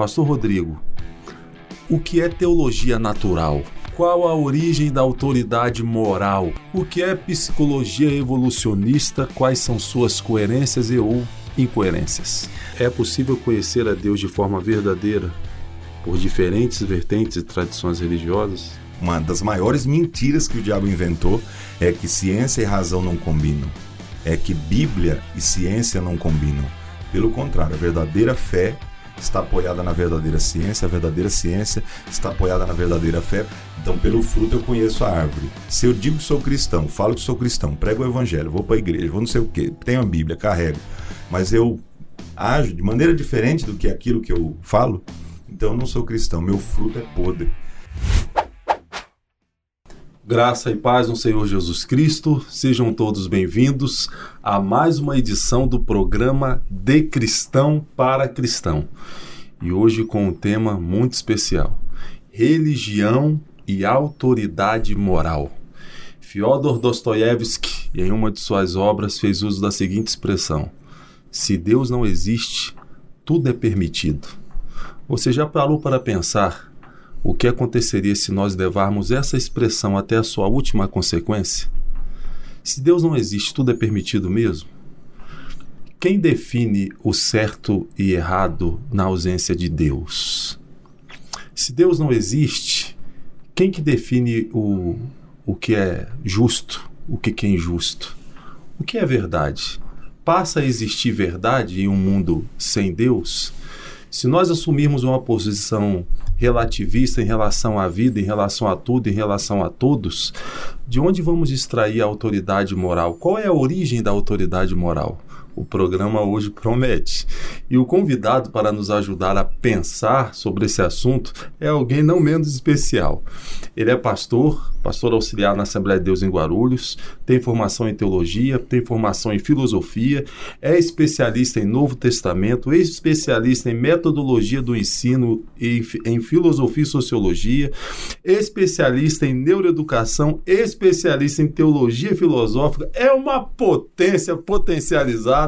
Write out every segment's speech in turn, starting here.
Pastor Rodrigo, o que é teologia natural? Qual a origem da autoridade moral? O que é psicologia evolucionista? Quais são suas coerências e ou incoerências? É possível conhecer a Deus de forma verdadeira por diferentes vertentes e tradições religiosas? Uma das maiores mentiras que o diabo inventou é que ciência e razão não combinam. É que Bíblia e ciência não combinam. Pelo contrário, a verdadeira fé está apoiada na verdadeira ciência, a verdadeira ciência está apoiada na verdadeira fé. Então, pelo fruto eu conheço a árvore. Se eu digo que sou cristão, falo que sou cristão, prego o evangelho, vou para a igreja, vou não sei o quê, tenho a Bíblia, carrego, mas eu ajo de maneira diferente do que aquilo que eu falo, então eu não sou cristão, meu fruto é podre. Graça e paz no Senhor Jesus Cristo, sejam todos bem-vindos a mais uma edição do programa De Cristão para Cristão. E hoje com um tema muito especial: religião e autoridade moral. Fyodor Dostoiévski, em uma de suas obras, fez uso da seguinte expressão: Se Deus não existe, tudo é permitido. Você já parou para pensar o que aconteceria se nós levarmos essa expressão até a sua última consequência? Se Deus não existe, tudo é permitido mesmo? Quem define o certo e errado na ausência de Deus? Se Deus não existe, quem que define o, o que é justo, o que é injusto? O que é verdade? Passa a existir verdade em um mundo sem Deus? Se nós assumirmos uma posição relativista em relação à vida, em relação a tudo, em relação a todos, de onde vamos extrair a autoridade moral? Qual é a origem da autoridade moral? O programa hoje promete. E o convidado para nos ajudar a pensar sobre esse assunto é alguém não menos especial. Ele é pastor, pastor auxiliar na Assembleia de Deus em Guarulhos, tem formação em teologia, tem formação em filosofia, é especialista em Novo Testamento, é especialista em metodologia do ensino e em filosofia e sociologia, especialista em neuroeducação, especialista em teologia filosófica, é uma potência potencializada,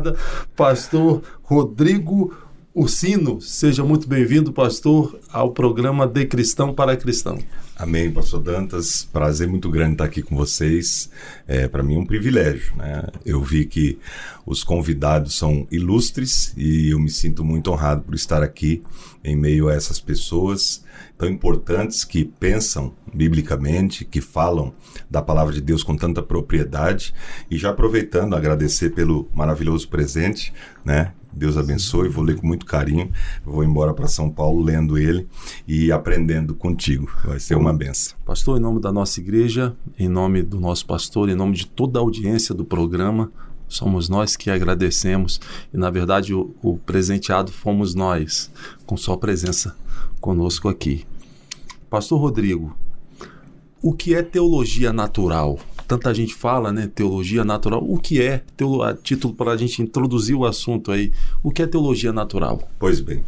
pastor Rodrigo Ursino. Seja muito bem-vindo, pastor, ao programa De Cristão para Cristão. Amém, pastor Dantas. Prazer muito grande estar aqui com vocês. É, para mim é um privilégio. Né? Eu vi que os convidados são ilustres e eu me sinto muito honrado por estar aqui em meio a essas pessoas tão importantes que pensam biblicamente, que falam da palavra de Deus com tanta propriedade. E já aproveitando, agradecer pelo maravilhoso presente, né? Deus abençoe, vou ler com muito carinho. Vou embora para São Paulo lendo ele e aprendendo contigo. Vai ser uma benção. Pastor, em nome da nossa igreja, em nome do nosso pastor, em nome de toda a audiência do programa, somos nós que agradecemos e, na verdade, o, o presenteado fomos nós, com sua presença conosco aqui. Pastor Rodrigo, o que é teologia natural? tanta gente fala, né? Teologia natural. O que é? Teolo... A título para a gente introduzir o assunto aí. O que é teologia natural? Pois bem,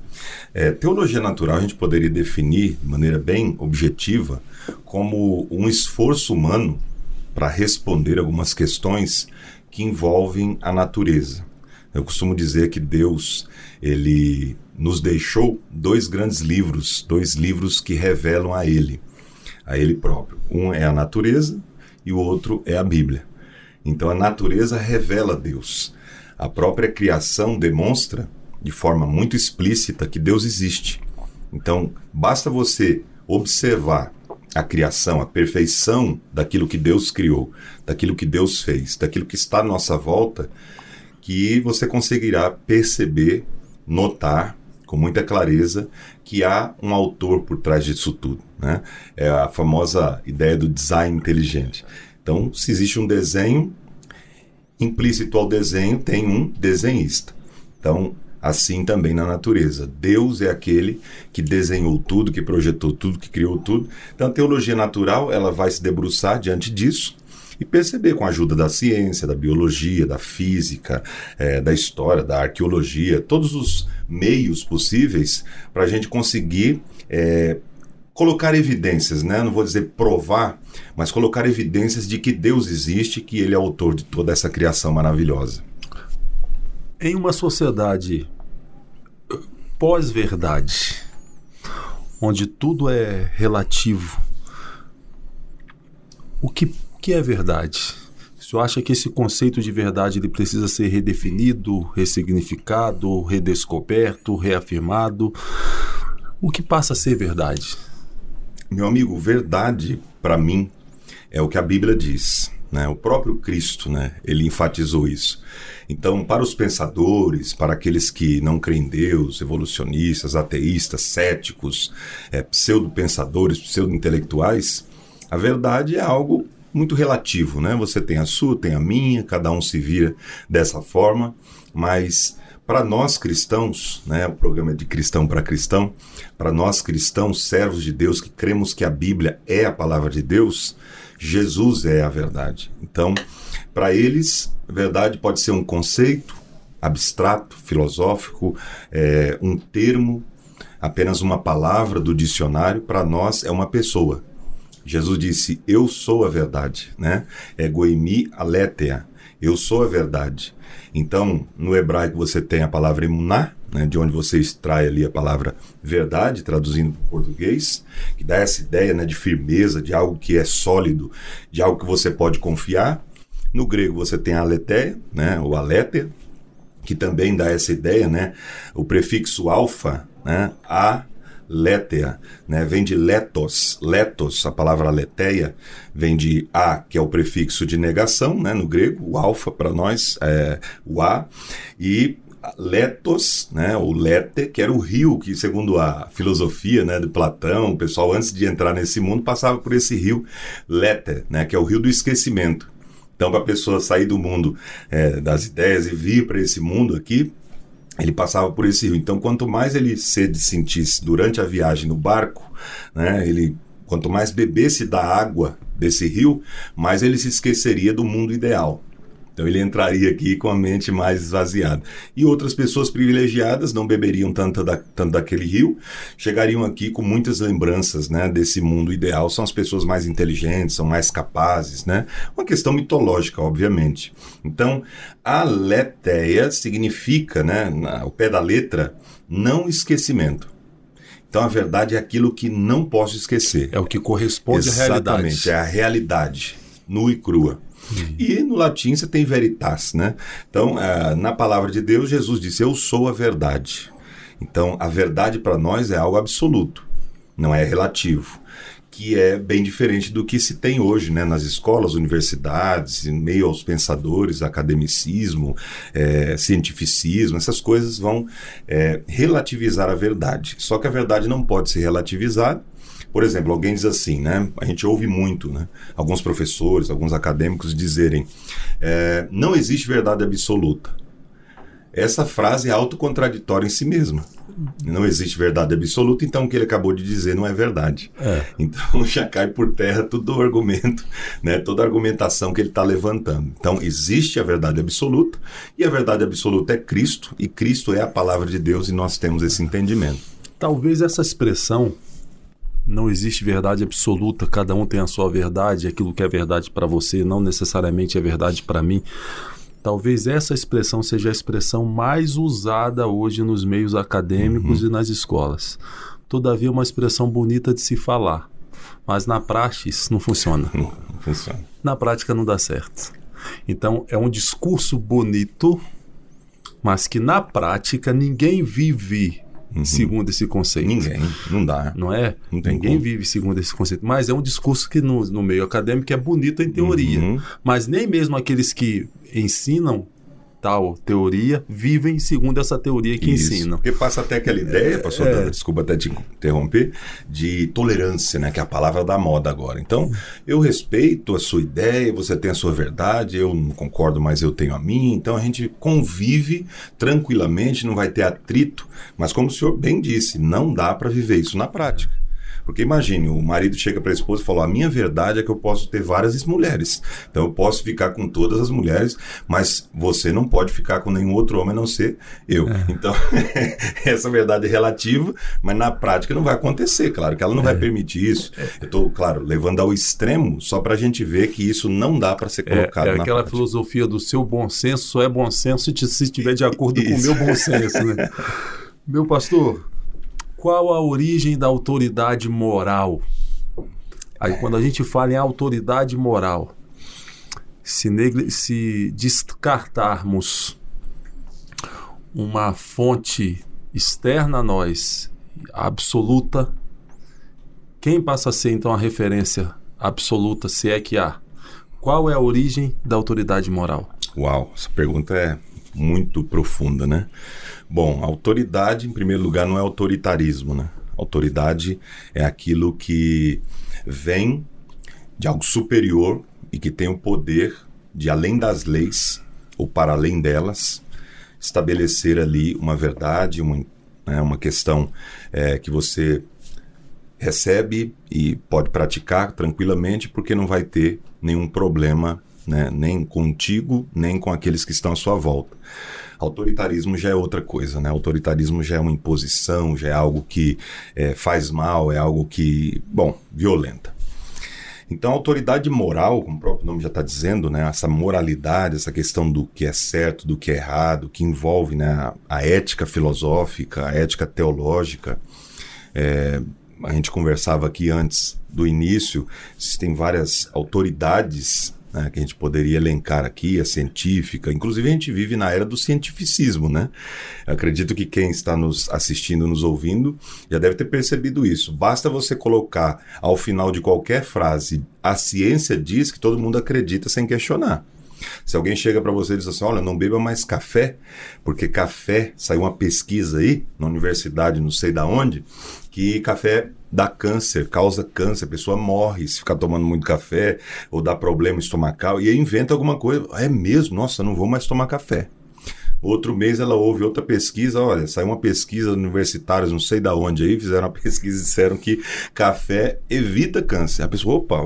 é, teologia natural a gente poderia definir de maneira bem objetiva como um esforço humano para responder algumas questões que envolvem a natureza. Eu costumo dizer que Deus ele nos deixou dois grandes livros, dois livros que revelam a Ele, a Ele próprio. Um é a natureza e o outro é a Bíblia. Então a natureza revela Deus. A própria criação demonstra de forma muito explícita que Deus existe. Então basta você observar a criação, a perfeição daquilo que Deus criou, daquilo que Deus fez, daquilo que está à nossa volta, que você conseguirá perceber, notar com muita clareza que há um autor por trás disso tudo. Né? É a famosa ideia do design inteligente. Então, se existe um desenho, implícito ao desenho tem um desenhista. Então, assim também na natureza. Deus é aquele que desenhou tudo, que projetou tudo, que criou tudo. Então, a teologia natural ela vai se debruçar diante disso e perceber com a ajuda da ciência, da biologia, da física, é, da história, da arqueologia, todos os meios possíveis para a gente conseguir é, colocar evidências, né? não vou dizer provar, mas colocar evidências de que Deus existe, que Ele é autor de toda essa criação maravilhosa. Em uma sociedade pós-verdade, onde tudo é relativo, o que, o que é verdade? O senhor acha que esse conceito de verdade ele precisa ser redefinido, ressignificado, redescoberto, reafirmado? O que passa a ser verdade? Meu amigo, verdade, para mim, é o que a Bíblia diz. Né? O próprio Cristo, né? ele enfatizou isso. Então, para os pensadores, para aqueles que não creem em Deus, evolucionistas, ateístas, céticos, é, pseudo-pensadores, pseudo-intelectuais, a verdade é algo muito relativo, né? Você tem a sua, tem a minha, cada um se vira dessa forma, mas para nós cristãos, né, o programa é de cristão para cristão, para nós cristãos, servos de Deus que cremos que a Bíblia é a palavra de Deus, Jesus é a verdade. Então, para eles, verdade pode ser um conceito abstrato, filosófico, é, um termo, apenas uma palavra do dicionário. Para nós, é uma pessoa. Jesus disse: Eu sou a verdade, né? É goemi aletheia. Eu sou a verdade. Então, no hebraico você tem a palavra emuná, né, de onde você extrai ali a palavra verdade, traduzindo para o português, que dá essa ideia né, de firmeza, de algo que é sólido, de algo que você pode confiar. No grego você tem a né, o aletheia, que também dá essa ideia, né? O prefixo alfa, né, a Létea, né? vem de letos, letos, a palavra aletheia vem de a, que é o prefixo de negação, né? no grego, o alfa para nós é o a, e Letos, né, o Lete, que era o rio que, segundo a filosofia né, de Platão, o pessoal antes de entrar nesse mundo passava por esse rio Lete, né, que é o rio do esquecimento. Então, para a pessoa sair do mundo é, das ideias e vir para esse mundo aqui, ele passava por esse rio. Então, quanto mais ele sede sentisse durante a viagem no barco, né, ele quanto mais bebesse da água desse rio, mais ele se esqueceria do mundo ideal. Então ele entraria aqui com a mente mais esvaziada. E outras pessoas privilegiadas não beberiam tanto, da, tanto daquele rio, chegariam aqui com muitas lembranças né, desse mundo ideal. São as pessoas mais inteligentes, são mais capazes. Né? Uma questão mitológica, obviamente. Então, a letéia significa, né, ao pé da letra, não esquecimento. Então a verdade é aquilo que não posso esquecer. É o que corresponde Exatamente, à realidade. Exatamente, é a realidade, nua e crua. E no latim você tem veritas, né? Então, uh, na palavra de Deus, Jesus disse: Eu sou a verdade. Então, a verdade para nós é algo absoluto, não é relativo que é bem diferente do que se tem hoje né, nas escolas, universidades, meio aos pensadores, academicismo, é, cientificismo, essas coisas vão é, relativizar a verdade. Só que a verdade não pode ser relativizada por exemplo, alguém diz assim, né? A gente ouve muito, né? Alguns professores, alguns acadêmicos dizerem: é, não existe verdade absoluta. Essa frase é autocontraditória em si mesma. Não existe verdade absoluta, então o que ele acabou de dizer não é verdade. É. Então já cai por terra todo o argumento, né, toda a argumentação que ele está levantando. Então existe a verdade absoluta, e a verdade absoluta é Cristo, e Cristo é a palavra de Deus, e nós temos esse entendimento. Talvez essa expressão não existe verdade absoluta, cada um tem a sua verdade, aquilo que é verdade para você não necessariamente é verdade para mim. Talvez essa expressão seja a expressão mais usada hoje nos meios acadêmicos uhum. e nas escolas. Todavia, é uma expressão bonita de se falar, mas na prática isso não funciona. Não, não funciona. Na prática não dá certo. Então, é um discurso bonito, mas que na prática ninguém vive uhum. segundo esse conceito. Ninguém, não dá. Não é? Não Ninguém como. vive segundo esse conceito. Mas é um discurso que no, no meio acadêmico é bonito em teoria. Uhum. Mas nem mesmo aqueles que ensinam tal teoria vivem segundo essa teoria que Isso. ensinam. Porque passa até aquela ideia, pastor, é, desculpa até te interromper, de tolerância, né, que é a palavra da moda agora. Então, eu respeito a sua ideia, você tem a sua verdade, eu não concordo, mas eu tenho a minha. Então, a gente convive tranquilamente, não vai ter atrito, mas como o senhor bem disse, não dá para viver isso na prática. Porque imagine, o marido chega para a esposa e fala: a minha verdade é que eu posso ter várias mulheres. Então eu posso ficar com todas as mulheres, mas você não pode ficar com nenhum outro homem a não ser eu. É. Então, essa verdade é relativa, mas na prática não vai acontecer. Claro que ela não é. vai permitir isso. Eu estou, claro, levando ao extremo só para a gente ver que isso não dá para ser colocado. É, é aquela filosofia do seu bom senso só é bom senso se estiver de acordo isso. com o meu bom senso. Né? meu pastor, Qual a origem da autoridade moral? Aí, quando a gente fala em autoridade moral, se, se descartarmos uma fonte externa a nós, absoluta, quem passa a ser então a referência absoluta, se é que há? Qual é a origem da autoridade moral? Uau, essa pergunta é muito profunda, né? Bom, autoridade, em primeiro lugar, não é autoritarismo, né? Autoridade é aquilo que vem de algo superior e que tem o poder de, além das leis, ou para além delas, estabelecer ali uma verdade, uma, né, uma questão é, que você recebe e pode praticar tranquilamente, porque não vai ter nenhum problema né? nem contigo, nem com aqueles que estão à sua volta. Autoritarismo já é outra coisa, né? Autoritarismo já é uma imposição, já é algo que é, faz mal, é algo que, bom, violenta. Então, a autoridade moral, como o próprio nome já está dizendo, né, essa moralidade, essa questão do que é certo, do que é errado, que envolve né, a ética filosófica, a ética teológica. É, a gente conversava aqui antes do início, existem várias autoridades né, que a gente poderia elencar aqui, a científica. Inclusive, a gente vive na era do cientificismo, né? Acredito que quem está nos assistindo, nos ouvindo, já deve ter percebido isso. Basta você colocar ao final de qualquer frase a ciência diz que todo mundo acredita sem questionar. Se alguém chega para você e diz assim: olha, não beba mais café, porque café, saiu uma pesquisa aí, na universidade, não sei da onde, que café dá câncer, causa câncer, a pessoa morre se ficar tomando muito café ou dá problema estomacal e aí inventa alguma coisa. É mesmo? Nossa, não vou mais tomar café. Outro mês ela ouve outra pesquisa, olha, saiu uma pesquisa universitária, não sei da onde aí, fizeram uma pesquisa e disseram que café evita câncer. A pessoa, opa,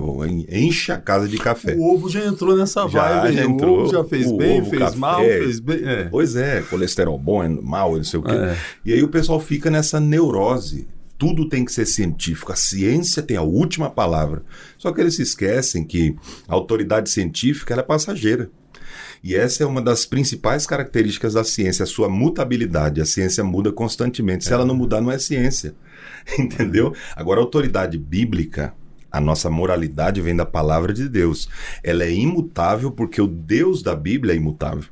enche a casa de café. O ovo já entrou nessa já, vibe, já entrou. O ovo já fez bem, ovo, fez café. mal, fez bem. É. Pois é, colesterol bom, é mal, não sei o quê. É. E aí o pessoal fica nessa neurose tudo tem que ser científico, a ciência tem a última palavra. Só que eles se esquecem que a autoridade científica é passageira. E essa é uma das principais características da ciência, a sua mutabilidade. A ciência muda constantemente. Se ela não mudar, não é ciência. Entendeu? Agora, a autoridade bíblica, a nossa moralidade vem da palavra de Deus. Ela é imutável porque o Deus da Bíblia é imutável.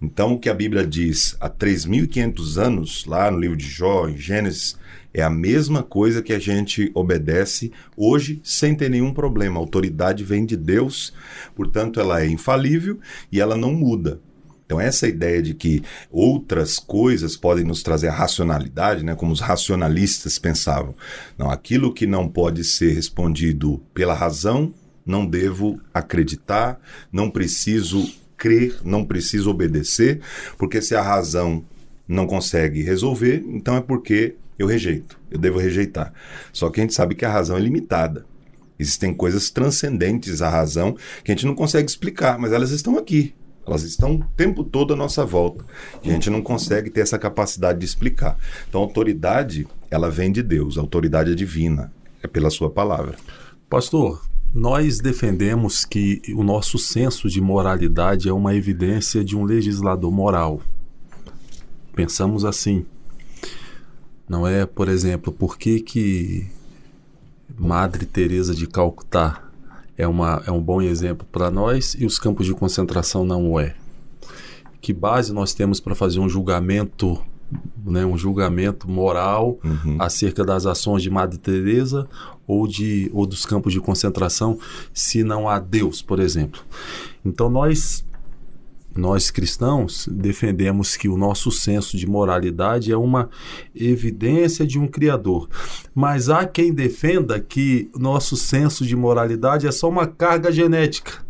Então, o que a Bíblia diz há 3.500 anos, lá no livro de Jó, em Gênesis, é a mesma coisa que a gente obedece hoje sem ter nenhum problema. A autoridade vem de Deus, portanto, ela é infalível e ela não muda. Então, essa ideia de que outras coisas podem nos trazer a racionalidade, né, como os racionalistas pensavam. Não, aquilo que não pode ser respondido pela razão, não devo acreditar, não preciso crer, não preciso obedecer, porque se a razão não consegue resolver, então é porque eu rejeito, eu devo rejeitar. Só que a gente sabe que a razão é limitada. Existem coisas transcendentes à razão que a gente não consegue explicar, mas elas estão aqui. Elas estão o tempo todo à nossa volta. E a gente não consegue ter essa capacidade de explicar. Então, a autoridade, ela vem de Deus, a autoridade é divina, é pela sua palavra. Pastor, nós defendemos que o nosso senso de moralidade é uma evidência de um legislador moral. Pensamos assim. Não é, por exemplo, por que, que Madre Teresa de Calcutá é, uma, é um bom exemplo para nós e os campos de concentração não o é? Que base nós temos para fazer um julgamento, né, um julgamento moral Uhum. acerca das ações de Madre Teresa ou de ou dos campos de concentração, se não há Deus, por exemplo? Então nós nós cristãos defendemos que o nosso senso de moralidade é uma evidência de um Criador. Mas há quem defenda que nosso senso de moralidade é só uma carga genética,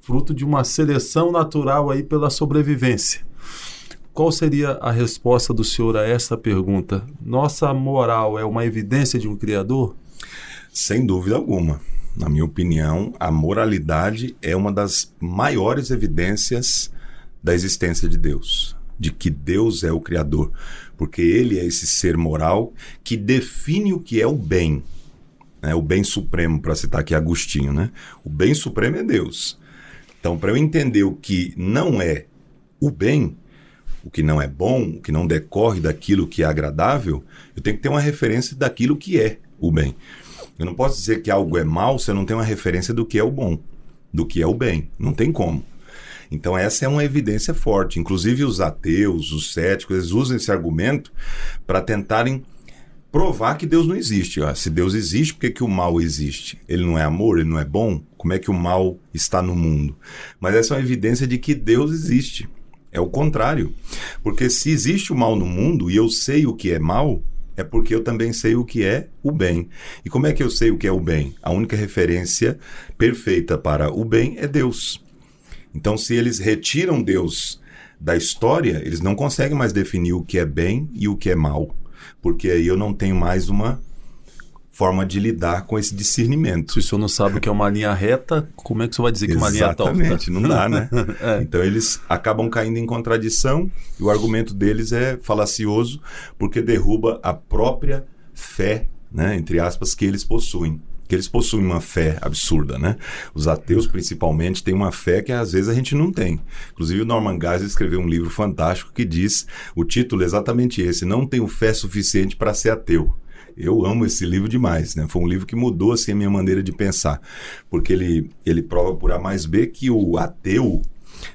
fruto de uma seleção natural aí pela sobrevivência. Qual seria a resposta do senhor a essa pergunta? Nossa moral é uma evidência de um Criador? Sem dúvida alguma. Na minha opinião, a moralidade é uma das maiores evidências da existência de Deus, de que Deus é o Criador, porque Ele é esse ser moral que define o que é o bem, né? o bem supremo, para citar aqui Agostinho. Né? O bem supremo é Deus. Então, para eu entender o que não é o bem, o que não é bom, o que não decorre daquilo que é agradável, eu tenho que ter uma referência daquilo que é o bem. Eu não posso dizer que algo é mal se eu não tenho uma referência do que é o bom, do que é o bem. Não tem como. Então, essa é uma evidência forte. Inclusive, os ateus, os céticos, eles usam esse argumento para tentarem provar que Deus não existe. Ah, se Deus existe, por que, que o mal existe? Ele não é amor, ele não é bom? Como é que o mal está no mundo? Mas essa é uma evidência de que Deus existe. É o contrário. Porque se existe o mal no mundo e eu sei o que é mal, é porque eu também sei o que é o bem. E como é que eu sei o que é o bem? A única referência perfeita para o bem é Deus. Então, se eles retiram Deus da história, eles não conseguem mais definir o que é bem e o que é mal, porque aí eu não tenho mais uma forma de lidar com esse discernimento. Se o senhor não sabe o que é uma linha reta, como é que o senhor vai dizer que uma linha é torta? Exatamente, não dá, né? é. Então eles acabam caindo em contradição e o argumento deles é falacioso porque derruba a própria fé, né, entre aspas, que eles possuem que eles possuem uma fé absurda, né? Os ateus, principalmente, têm uma fé que às vezes a gente não tem. Inclusive, o Norman Geisler escreveu um livro fantástico que diz, o título é exatamente esse, Não Tenho Fé Suficiente para Ser Ateu. Eu amo esse livro demais, né? Foi um livro que mudou assim a minha maneira de pensar, porque ele ele prova por A mais B que o ateu,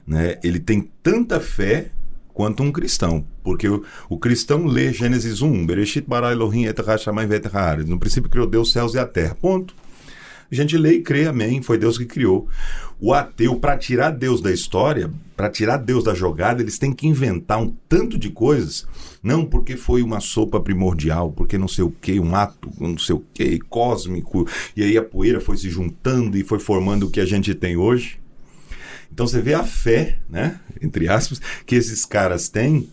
né, ele tem tanta fé quanto um cristão, porque o, o cristão lê Gênesis 1, Bereshit bara Elohim et no princípio criou Deus os céus e a terra. Ponto. Gente lê e crê, amém, foi Deus que criou. O ateu, para tirar Deus da história, para tirar Deus da jogada, eles têm que inventar um tanto de coisas. Não porque foi uma sopa primordial, porque não sei o que, um ato, não sei o que, cósmico, e aí a poeira foi se juntando e foi formando o que a gente tem hoje. Então você vê a fé, né, entre aspas, que esses caras têm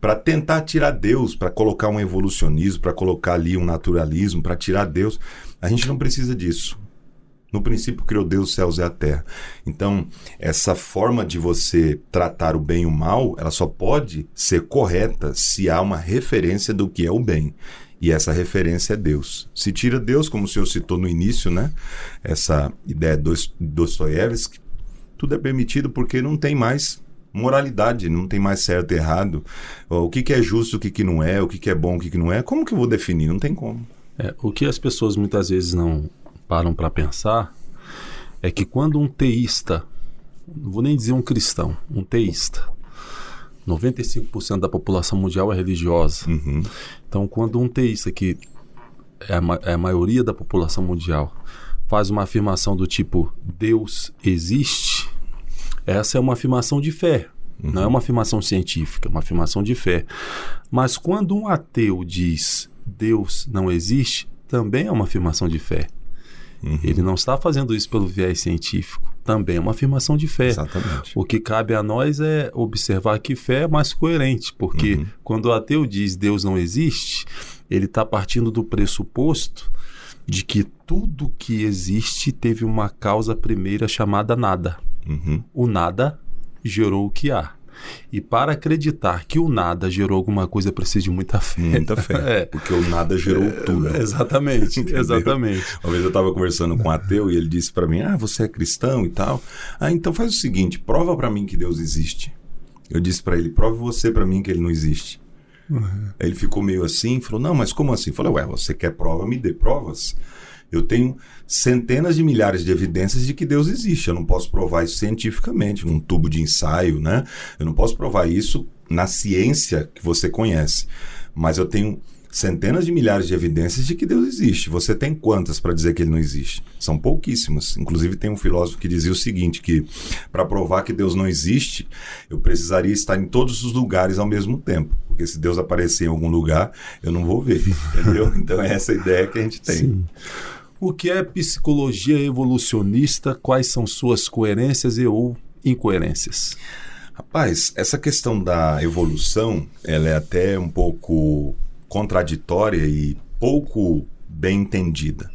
para tentar tirar Deus, para colocar um evolucionismo, para colocar ali um naturalismo, para tirar Deus. A gente não precisa disso. No princípio criou Deus os céus e a terra. Então, essa forma de você tratar o bem e o mal, ela só pode ser correta se há uma referência do que é o bem. E essa referência é Deus. Se tira Deus, como o senhor citou no início, né? Essa ideia do Dostoiévski, tudo é permitido porque não tem mais moralidade, não tem mais certo e errado. O que, que é justo, o que, que não é, o que, que é bom, o que, que não é. Como que eu vou definir? Não tem como. É, o que as pessoas muitas vezes não param para pensar é que quando um teísta, não vou nem dizer um cristão, um teísta, 95% da população mundial é religiosa. Uhum. Então, quando um teísta, que é a, é a maioria da população mundial, faz uma afirmação do tipo Deus existe, essa é uma afirmação de fé. Uhum. Não é uma afirmação científica, é uma afirmação de fé. Mas quando um ateu diz Deus não existe, também é uma afirmação de fé. Uhum. Ele não está fazendo isso pelo viés científico. Também é uma afirmação de fé. Exatamente. O que cabe a nós é observar que fé é mais coerente, porque uhum. quando o ateu diz Deus não existe, ele está partindo do pressuposto de que tudo que existe teve uma causa primeira chamada nada. Uhum. O nada gerou o que há. E para acreditar que o nada gerou alguma coisa precisa de muita fé. Muita fé. é. Porque o nada gerou tudo. É, exatamente, exatamente. Uma vez eu estava conversando com um ateu e ele disse para mim: Ah, você é cristão e tal. Ah, então faz o seguinte: prova para mim que Deus existe. Eu disse para ele: prove você para mim que ele não existe. Uhum. Aí ele ficou meio assim, falou: Não, mas como assim? Eu falei: Ué, você quer prova? Me dê provas. Eu tenho centenas de milhares de evidências de que Deus existe. Eu não posso provar isso cientificamente, num tubo de ensaio, né? Eu não posso provar isso na ciência que você conhece. Mas eu tenho centenas de milhares de evidências de que Deus existe. Você tem quantas para dizer que ele não existe? São pouquíssimas. Inclusive tem um filósofo que dizia o seguinte, que para provar que Deus não existe, eu precisaria estar em todos os lugares ao mesmo tempo. Porque se Deus aparecer em algum lugar, eu não vou ver, entendeu? Então é essa ideia que a gente tem. Sim. O que é psicologia evolucionista? Quais são suas coerências e ou incoerências? Rapaz, essa questão da evolução, ela é até um pouco contraditória e pouco bem entendida.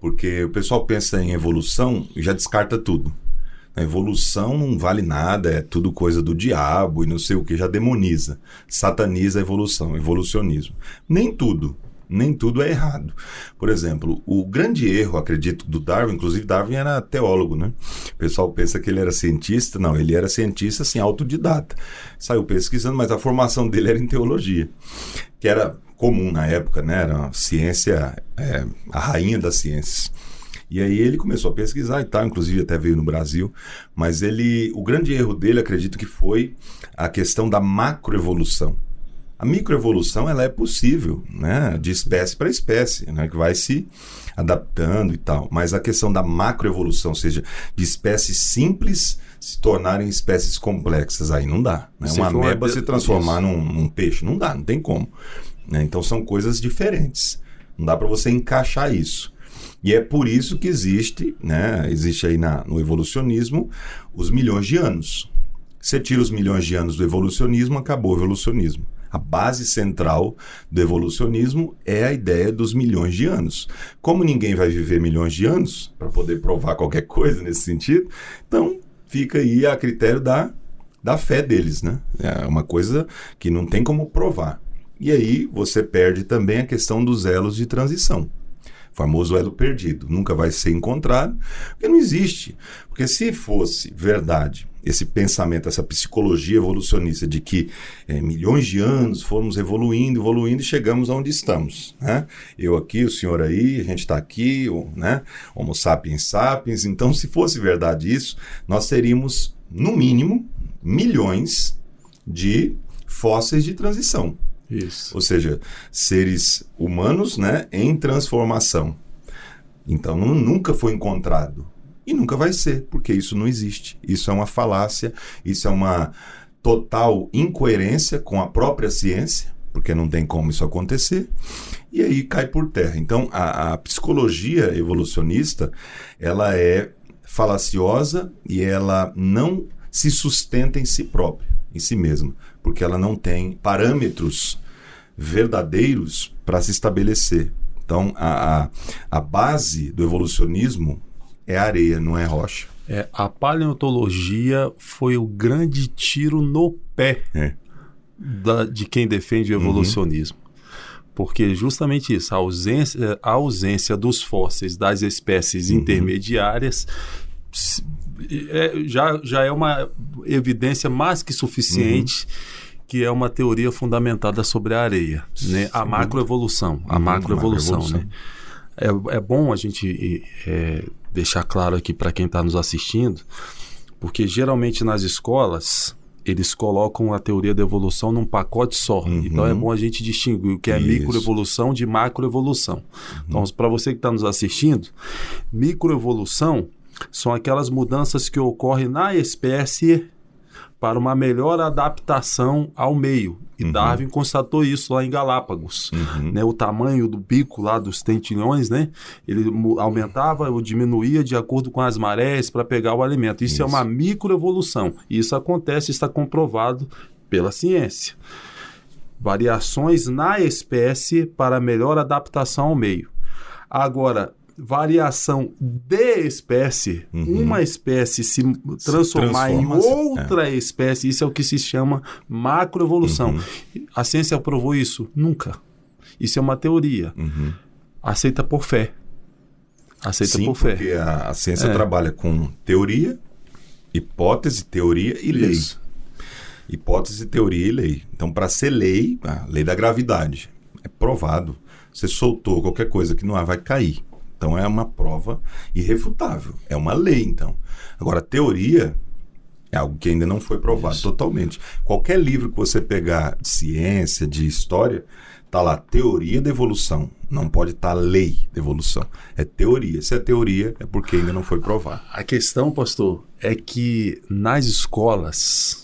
Porque o pessoal pensa em evolução e já descarta tudo. A evolução não vale nada, é tudo coisa do diabo e não sei o que, já demoniza, sataniza a evolução, evolucionismo. Nem tudo, nem tudo é errado. Por exemplo, o grande erro, acredito, do Darwin, inclusive Darwin era teólogo, né? O pessoal pensa que ele era cientista, não, ele era cientista assim, autodidata. Saiu pesquisando, mas a formação dele era em teologia, que era comum na época, né? Era uma ciência, é, a rainha das ciências. E aí ele começou a pesquisar e tal, inclusive até veio no Brasil, mas ele, o grande erro dele, acredito que foi a questão da macroevolução. A microevolução ela é possível, né, de espécie para espécie, né, que vai se adaptando e tal. Mas a questão da macroevolução, ou seja, de espécies simples se tornarem espécies complexas, aí não dá. Né? Uma ameba se transformar num, num, peixe, não dá, não tem como. Né? Então são coisas diferentes. Não dá para você encaixar isso. E é por isso que existe, né, existe aí na, no evolucionismo os milhões de anos. Você tira os milhões de anos do evolucionismo, acabou o evolucionismo. A base central do evolucionismo é a ideia dos milhões de anos. Como ninguém vai viver milhões de anos para poder provar qualquer coisa nesse sentido, então fica aí a critério da, da fé deles, né? É uma coisa que não tem como provar. E aí você perde também a questão dos elos de transição famoso elo perdido. Nunca vai ser encontrado, porque não existe. Porque se fosse verdade esse pensamento, essa psicologia evolucionista de que é, milhões de anos fomos evoluindo, evoluindo e chegamos onde estamos. Né? Eu aqui, o senhor aí, a gente está aqui, né? Homo sapiens sapiens. Então, se fosse verdade isso, nós teríamos, no mínimo, milhões de fósseis de transição. Isso. Ou seja, seres humanos né, em transformação. Então nunca foi encontrado. E nunca vai ser, porque isso não existe. Isso é uma falácia, isso é uma total incoerência com a própria ciência, porque não tem como isso acontecer, e aí cai por terra. Então a, a psicologia evolucionista ela é falaciosa e ela não se sustenta em si própria, em si mesma, porque ela não tem parâmetros verdadeiros para se estabelecer. Então, a, a, a, base do evolucionismo é areia, não é rocha. É, a paleontologia foi o grande tiro no pé é. da, de quem defende o evolucionismo. Uhum. Porque justamente isso, a ausência, a ausência dos fósseis das espécies uhum. intermediárias é, já, já é uma evidência mais que suficiente. Uhum que é uma teoria fundamentada sobre a areia, né? A macroevolução, a uhum, macroevolução, macro né? É, é bom a gente é, deixar claro aqui para quem está nos assistindo, porque geralmente nas escolas eles colocam a teoria da evolução num pacote só. Uhum. Então é bom a gente distinguir o que é Isso. microevolução de macroevolução. Uhum. Então, para você que está nos assistindo, microevolução são aquelas mudanças que ocorrem na espécie para uma melhor adaptação ao meio. E uhum. Darwin constatou isso lá em Galápagos. Uhum. Né, o tamanho do bico lá dos tentilhões, né, ele aumentava ou diminuía de acordo com as marés para pegar o alimento. Isso, isso. é uma microevolução. E isso acontece, está comprovado pela ciência. Variações na espécie para melhor adaptação ao meio. Agora, variação de espécie, uhum. uma espécie se transformar se em outra é. espécie, isso é o que se chama macroevolução. Uhum. A ciência provou isso? Nunca. Isso é uma teoria. Uhum. Aceita por fé. Aceita Sim, por fé. Porque a, a ciência é. trabalha com teoria, hipótese, teoria e lei. Isso. Hipótese, teoria e lei. Então, para ser lei, a lei da gravidade, é provado. Você soltou qualquer coisa que não há, vai cair. Então é uma prova irrefutável, é uma lei, então. Agora, teoria é algo que ainda não foi provado Isso. totalmente. Qualquer livro que você pegar de ciência, de história, tá lá teoria da evolução. Não pode estar tá lei da evolução. É teoria. Se é teoria, é porque ainda não foi provado. A questão, pastor, é que nas escolas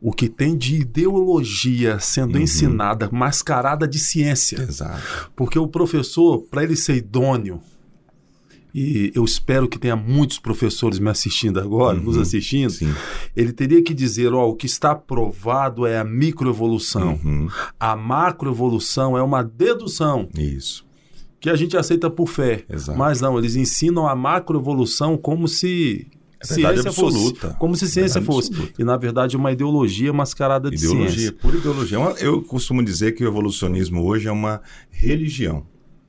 o que tem de ideologia sendo uhum. ensinada, mascarada de ciência. Exato. Porque o professor, para ele ser idôneo, e eu espero que tenha muitos professores me assistindo agora, uhum. nos assistindo, Sim. ele teria que dizer, ó, o que está provado é a microevolução. Uhum. A macroevolução é uma dedução. Isso. Que a gente aceita por fé. Exato. Mas não, eles ensinam a macroevolução como se é ciência absoluta. fosse. Como se ciência fosse. Absoluta. E, na verdade, uma ideologia mascarada de ideologia, ciência. Pura ideologia. Eu costumo dizer que o evolucionismo hoje é uma religião.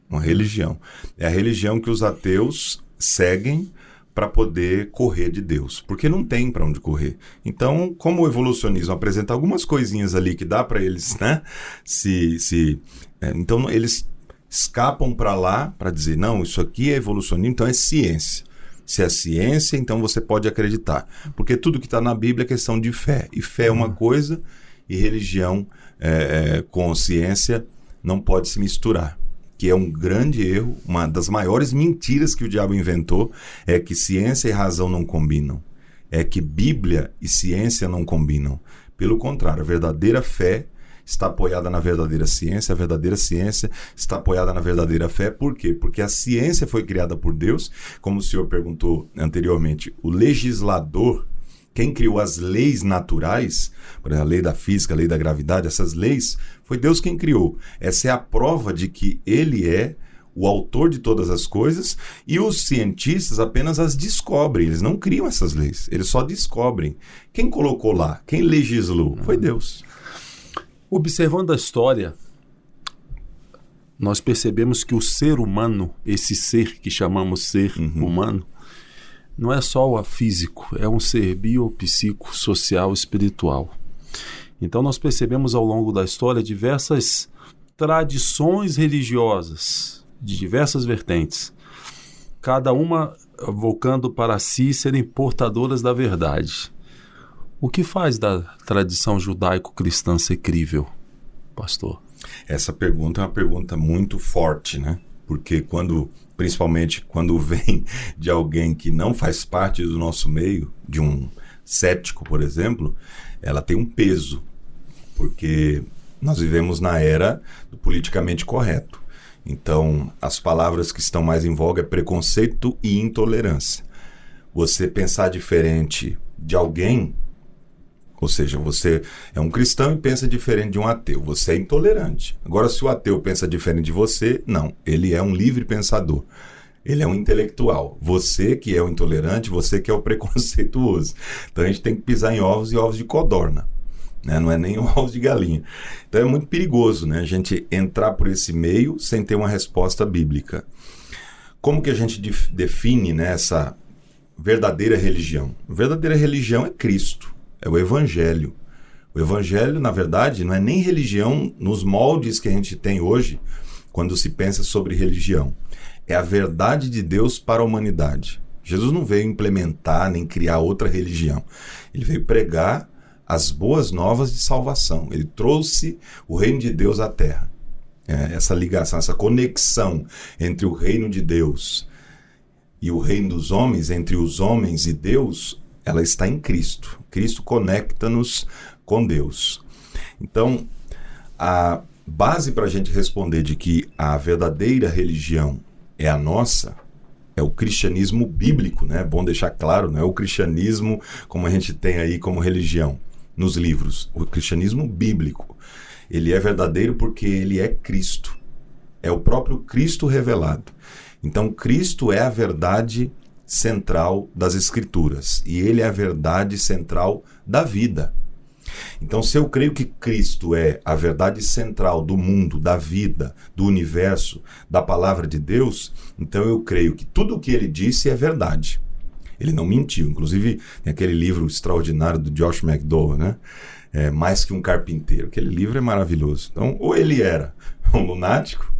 Uma religião. É a religião que os ateus seguem para poder correr de Deus, porque não tem para onde correr. Então, como o evolucionismo apresenta algumas coisinhas ali que dá para eles, né? Se, se, é, então eles escapam para lá para dizer não, isso aqui é evolucionismo, então é ciência. Se é ciência, então você pode acreditar, porque tudo que está na Bíblia é questão de fé e fé é uma uhum. coisa e religião é, é, com ciência não pode se misturar que é um grande erro, uma das maiores mentiras que o diabo inventou, é que ciência e razão não combinam. É que Bíblia e ciência não combinam. Pelo contrário, a verdadeira fé está apoiada na verdadeira ciência, a verdadeira ciência está apoiada na verdadeira fé. Por quê? Porque a ciência foi criada por Deus, como o senhor perguntou anteriormente, o legislador quem criou as leis naturais, por exemplo, a lei da física, a lei da gravidade, essas leis, foi Deus quem criou. Essa é a prova de que Ele é o autor de todas as coisas e os cientistas apenas as descobrem. Eles não criam essas leis, eles só descobrem. Quem colocou lá? Quem legislou? Foi Deus. Observando a história, nós percebemos que o ser humano, esse ser que chamamos ser uhum. humano, não é só o físico, é um ser biopsico, social, espiritual. Então nós percebemos ao longo da história diversas tradições religiosas de diversas vertentes, cada uma volcando para si serem portadoras da verdade. O que faz da tradição judaico-cristã ser crível, pastor? Essa pergunta é uma pergunta muito forte, né? Porque quando principalmente quando vem de alguém que não faz parte do nosso meio, de um cético, por exemplo, ela tem um peso, porque nós vivemos na era do politicamente correto. Então, as palavras que estão mais em voga é preconceito e intolerância. Você pensar diferente de alguém ou seja, você é um cristão e pensa diferente de um ateu. Você é intolerante. Agora, se o ateu pensa diferente de você, não. Ele é um livre pensador. Ele é um intelectual. Você que é o intolerante, você que é o preconceituoso. Então a gente tem que pisar em ovos e ovos de codorna. Né? Não é nem ovos de galinha. Então é muito perigoso né? a gente entrar por esse meio sem ter uma resposta bíblica. Como que a gente define né, essa verdadeira religião? A verdadeira religião é Cristo é o Evangelho. O Evangelho, na verdade, não é nem religião nos moldes que a gente tem hoje quando se pensa sobre religião. É a verdade de Deus para a humanidade. Jesus não veio implementar nem criar outra religião. Ele veio pregar as boas novas de salvação. Ele trouxe o reino de Deus à terra. É, essa ligação, essa conexão entre o reino de Deus e o reino dos homens, entre os homens e Deus, ela está em Cristo. Cristo conecta-nos com Deus. Então, a base para a gente responder de que a verdadeira religião é a nossa é o cristianismo bíblico, né? Bom deixar claro, não é o cristianismo como a gente tem aí como religião nos livros. O cristianismo bíblico, ele é verdadeiro porque ele é Cristo. É o próprio Cristo revelado. Então, Cristo é a verdade central das Escrituras e ele é a verdade central da vida. Então, se eu creio que Cristo é a verdade central do mundo, da vida, do universo, da palavra de Deus, então eu creio que tudo o que ele disse é verdade. Ele não mentiu. Inclusive, tem aquele livro extraordinário do Josh McDowell, né? É, Mais que um carpinteiro. Aquele livro é maravilhoso. Então, ou ele era um lunático,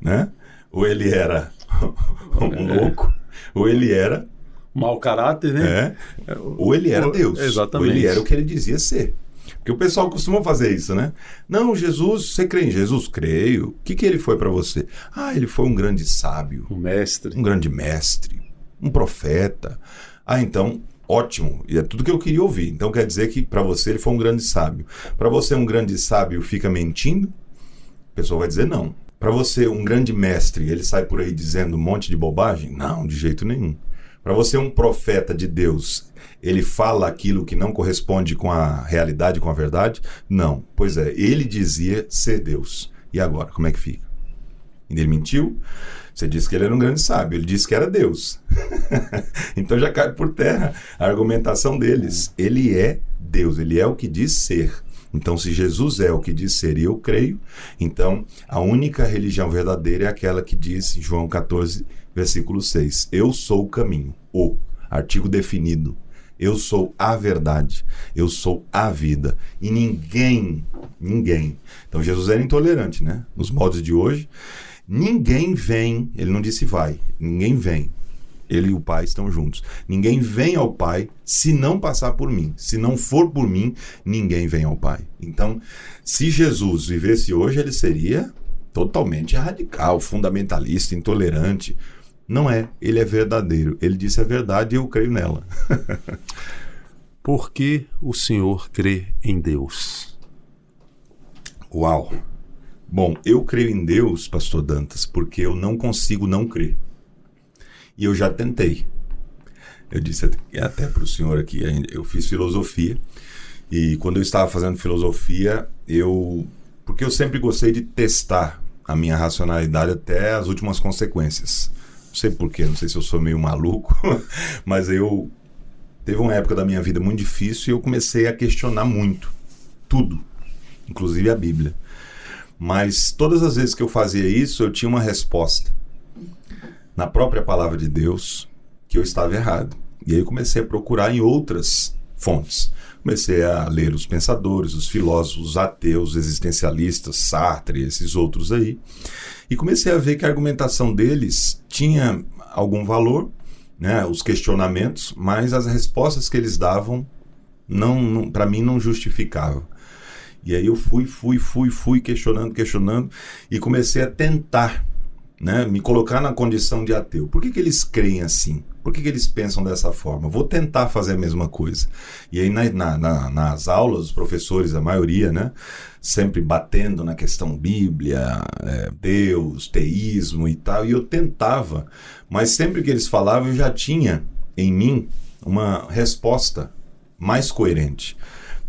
né? Ou ele era um louco, ou ele era. Mau caráter, né? É, ou ele era Deus. Exatamente. Ou ele era o que ele dizia ser. Porque o pessoal costuma fazer isso, né? Não, Jesus, você crê em Jesus? Creio. O que, que ele foi para você? Ah, ele foi um grande sábio. Um mestre. Um grande mestre. Um profeta. Ah, então, ótimo. E é tudo que eu queria ouvir. Então quer dizer que para você ele foi um grande sábio. Para você, um grande sábio fica mentindo? A pessoa vai dizer não. Para você, um grande mestre, ele sai por aí dizendo um monte de bobagem? Não, de jeito nenhum. Para você, um profeta de Deus, ele fala aquilo que não corresponde com a realidade, com a verdade? Não. Pois é, ele dizia ser Deus. E agora, como é que fica? Ele mentiu? Você disse que ele era um grande sábio, ele disse que era Deus. então já cai por terra a argumentação deles. Ele é Deus, ele é o que diz ser. Então, se Jesus é o que diz ser e eu creio, então a única religião verdadeira é aquela que diz em João 14, versículo 6: Eu sou o caminho, o artigo definido. Eu sou a verdade, eu sou a vida. E ninguém, ninguém. Então Jesus era intolerante, né? Nos modos de hoje, ninguém vem, ele não disse vai, ninguém vem ele e o Pai estão juntos. Ninguém vem ao Pai se não passar por mim. Se não for por mim, ninguém vem ao Pai. Então, se Jesus vivesse hoje, ele seria totalmente radical, fundamentalista, intolerante. Não é, ele é verdadeiro. Ele disse a verdade e eu creio nela. por que o senhor crê em Deus? Uau! Bom, eu creio em Deus, pastor Dantas, porque eu não consigo não crer. E eu já tentei. Eu disse até para o senhor aqui, eu fiz filosofia. E quando eu estava fazendo filosofia, eu. Porque eu sempre gostei de testar a minha racionalidade até as últimas consequências. Não sei porquê, não sei se eu sou meio maluco, mas eu. Teve uma época da minha vida muito difícil e eu comecei a questionar muito. Tudo. Inclusive a Bíblia. Mas todas as vezes que eu fazia isso, eu tinha uma resposta na própria palavra de Deus que eu estava errado. E aí eu comecei a procurar em outras fontes. Comecei a ler os pensadores, os filósofos, os ateus, existencialistas, Sartre, esses outros aí. E comecei a ver que a argumentação deles tinha algum valor, né, os questionamentos, mas as respostas que eles davam não, não para mim não justificavam. E aí eu fui, fui, fui, fui questionando, questionando e comecei a tentar né, me colocar na condição de ateu. Por que, que eles creem assim? Por que, que eles pensam dessa forma? Vou tentar fazer a mesma coisa. E aí, na, na, na, nas aulas, os professores, a maioria, né, sempre batendo na questão Bíblia, é, Deus, teísmo e tal, e eu tentava, mas sempre que eles falavam, eu já tinha em mim uma resposta mais coerente.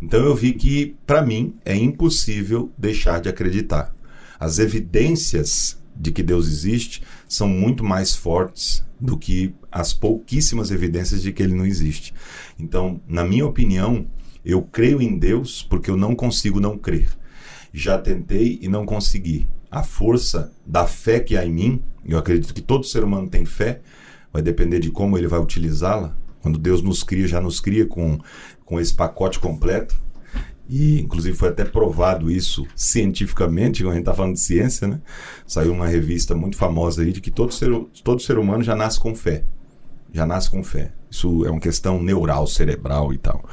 Então eu vi que, para mim, é impossível deixar de acreditar. As evidências de que Deus existe são muito mais fortes do que as pouquíssimas evidências de que ele não existe. Então, na minha opinião, eu creio em Deus porque eu não consigo não crer. Já tentei e não consegui. A força da fé que há em mim, eu acredito que todo ser humano tem fé, vai depender de como ele vai utilizá-la. Quando Deus nos cria, já nos cria com, com esse pacote completo. E, inclusive, foi até provado isso cientificamente, quando a gente está falando de ciência, né? Saiu uma revista muito famosa aí de que todo ser, todo ser humano já nasce com fé. Já nasce com fé. Isso é uma questão neural, cerebral e tal.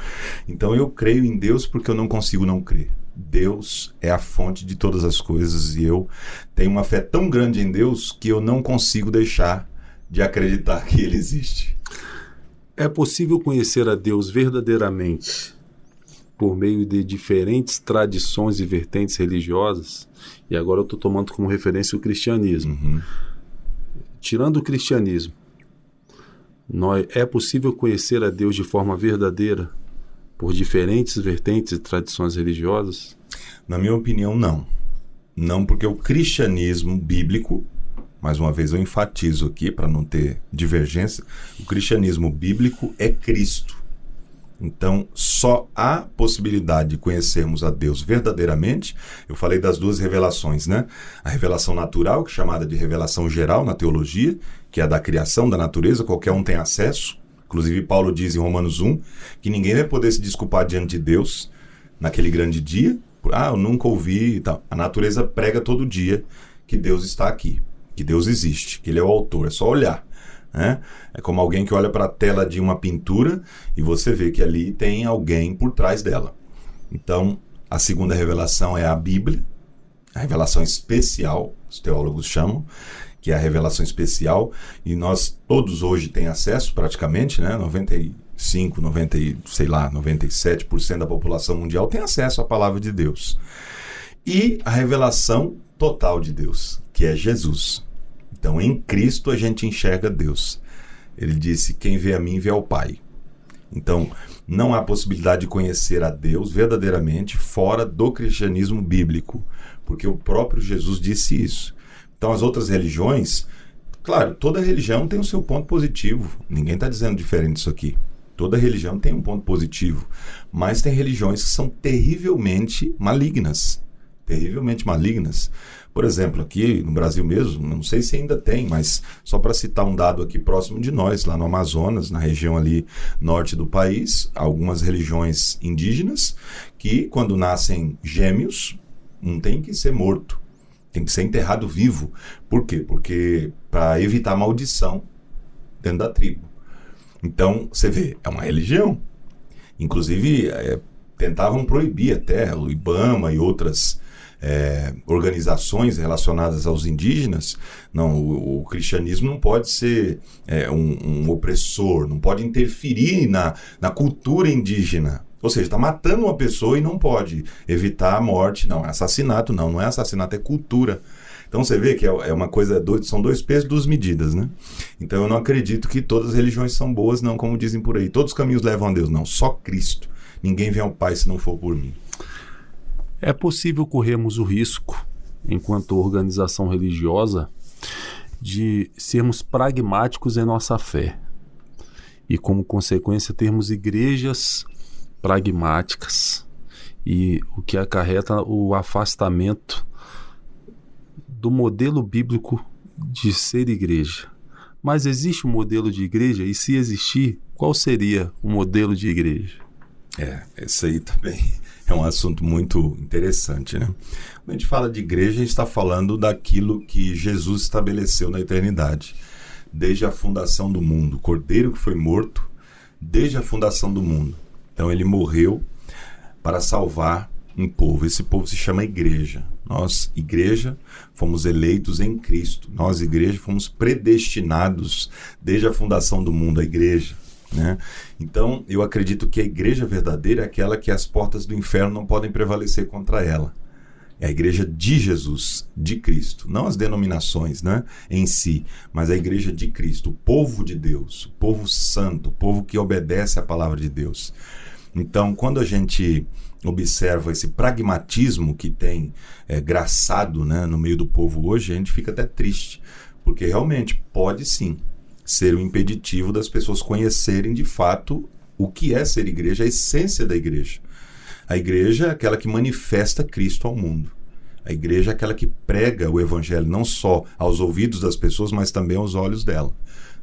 Então, eu creio em Deus porque eu não consigo não crer. Deus é a fonte de todas as coisas e eu tenho uma fé tão grande em Deus que eu não consigo deixar de acreditar que Ele existe. É possível conhecer a Deus verdadeiramente por meio de diferentes tradições e vertentes religiosas, e agora eu estou tomando como referência o cristianismo. Uhum. Tirando o cristianismo, nós, é possível conhecer a Deus de forma verdadeira por diferentes vertentes e tradições religiosas? Na minha opinião, não. Não porque o cristianismo bíblico, mais uma vez eu enfatizo aqui para não ter divergência, o cristianismo bíblico é Cristo. Então, só há possibilidade de conhecermos a Deus verdadeiramente. Eu falei das duas revelações, né? A revelação natural, é chamada de revelação geral na teologia, que é a da criação da natureza, qualquer um tem acesso. Inclusive, Paulo diz em Romanos 1 que ninguém vai poder se desculpar diante de Deus naquele grande dia. Ah, eu nunca ouvi e tal. A natureza prega todo dia que Deus está aqui, que Deus existe, que Ele é o autor. É só olhar. Né? É como alguém que olha para a tela de uma pintura e você vê que ali tem alguém por trás dela. Então, a segunda revelação é a Bíblia, a revelação especial, os teólogos chamam, que é a revelação especial, e nós todos hoje têm acesso praticamente, né? 95, 90, sei lá, 97% da população mundial tem acesso à palavra de Deus. E a revelação total de Deus, que é Jesus. Então, em Cristo a gente enxerga Deus. Ele disse: Quem vê a mim vê ao Pai. Então, não há possibilidade de conhecer a Deus verdadeiramente fora do cristianismo bíblico, porque o próprio Jesus disse isso. Então, as outras religiões, claro, toda religião tem o seu ponto positivo. Ninguém está dizendo diferente disso aqui. Toda religião tem um ponto positivo, mas tem religiões que são terrivelmente malignas. Terrivelmente malignas. Por exemplo, aqui no Brasil mesmo, não sei se ainda tem, mas só para citar um dado aqui próximo de nós, lá no Amazonas, na região ali norte do país, algumas religiões indígenas que, quando nascem gêmeos, um tem que ser morto, tem que ser enterrado vivo. Por quê? Porque para evitar maldição dentro da tribo. Então, você vê, é uma religião. Inclusive, é, tentavam proibir até o Ibama e outras é, organizações relacionadas aos indígenas, não, o, o cristianismo não pode ser é, um, um, opressor, não pode interferir na, na cultura indígena. Ou seja, está matando uma pessoa e não pode evitar a morte. Não, é assassinato, não, não é assassinato, é cultura. Então você vê que é, é uma coisa, são dois pesos, duas medidas, né? Então eu não acredito que todas as religiões são boas, não, como dizem por aí. Todos os caminhos levam a Deus, não, só Cristo. Ninguém vem ao Pai se não for por mim. É possível corrermos o risco, enquanto organização religiosa, de sermos pragmáticos em nossa fé e, como consequência, termos igrejas pragmáticas e o que acarreta o afastamento do modelo bíblico de ser igreja. Mas existe um modelo de igreja e, se existir, qual seria o modelo de igreja? É, isso aí também é um assunto muito interessante, né? Quando a gente fala de igreja, a gente está falando daquilo que Jesus estabeleceu na eternidade, desde a fundação do mundo. O cordeiro que foi morto desde a fundação do mundo. Então ele morreu para salvar um povo. Esse povo se chama igreja. Nós, igreja, fomos eleitos em Cristo. Nós, igreja, fomos predestinados desde a fundação do mundo, a igreja. Né? Então, eu acredito que a igreja verdadeira é aquela que as portas do inferno não podem prevalecer contra ela. É a igreja de Jesus, de Cristo, não as denominações né, em si, mas a igreja de Cristo, o povo de Deus, o povo santo, o povo que obedece à palavra de Deus. Então, quando a gente observa esse pragmatismo que tem é, graçado né, no meio do povo hoje, a gente fica até triste, porque realmente pode sim ser o impeditivo das pessoas conhecerem de fato o que é ser igreja, a essência da igreja. A igreja é aquela que manifesta Cristo ao mundo. A igreja é aquela que prega o evangelho não só aos ouvidos das pessoas, mas também aos olhos dela,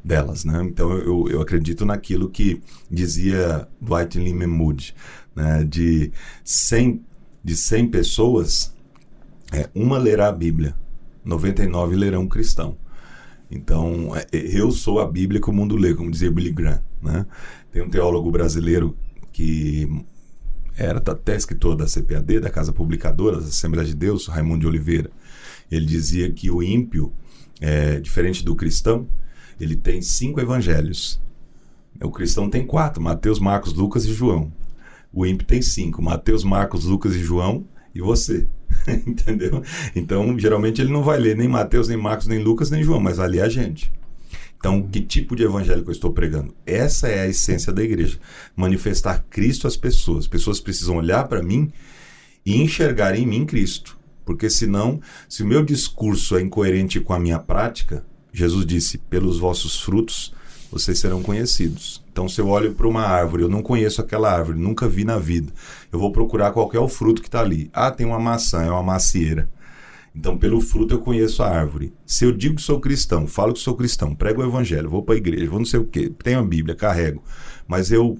delas. Né? Então eu, eu acredito naquilo que dizia Dwight Lyman Moody, né? de, 100, de 100 pessoas, é, uma lerá a Bíblia, 99 lerão um cristão. Então, é, é, eu sou a Bíblia que o mundo lê, como dizia Billy Graham. Né? Tem um teólogo brasileiro que era até escritor da CPAD, da Casa Publicadora, da Assembleia de Deus, Raimundo de Oliveira. Ele dizia que o ímpio, é, diferente do cristão, ele tem cinco evangelhos. O cristão tem quatro: Mateus, Marcos, Lucas e João. O ímpio tem cinco: Mateus, Marcos, Lucas e João e você. Entendeu? Então, geralmente ele não vai ler nem Mateus, nem Marcos, nem Lucas, nem João, mas vai ler a gente. Então, que tipo de evangelho que eu estou pregando? Essa é a essência da igreja. Manifestar Cristo às pessoas. As pessoas precisam olhar para mim e enxergar em mim Cristo. Porque senão, se o meu discurso é incoerente com a minha prática, Jesus disse: pelos vossos frutos vocês serão conhecidos. Então, se eu olho para uma árvore, eu não conheço aquela árvore, nunca vi na vida, eu vou procurar qual é o fruto que está ali. Ah, tem uma maçã, é uma macieira. Então, pelo fruto eu conheço a árvore. Se eu digo que sou cristão, falo que sou cristão, prego o evangelho, vou para a igreja, vou não sei o quê, tenho a Bíblia, carrego, mas eu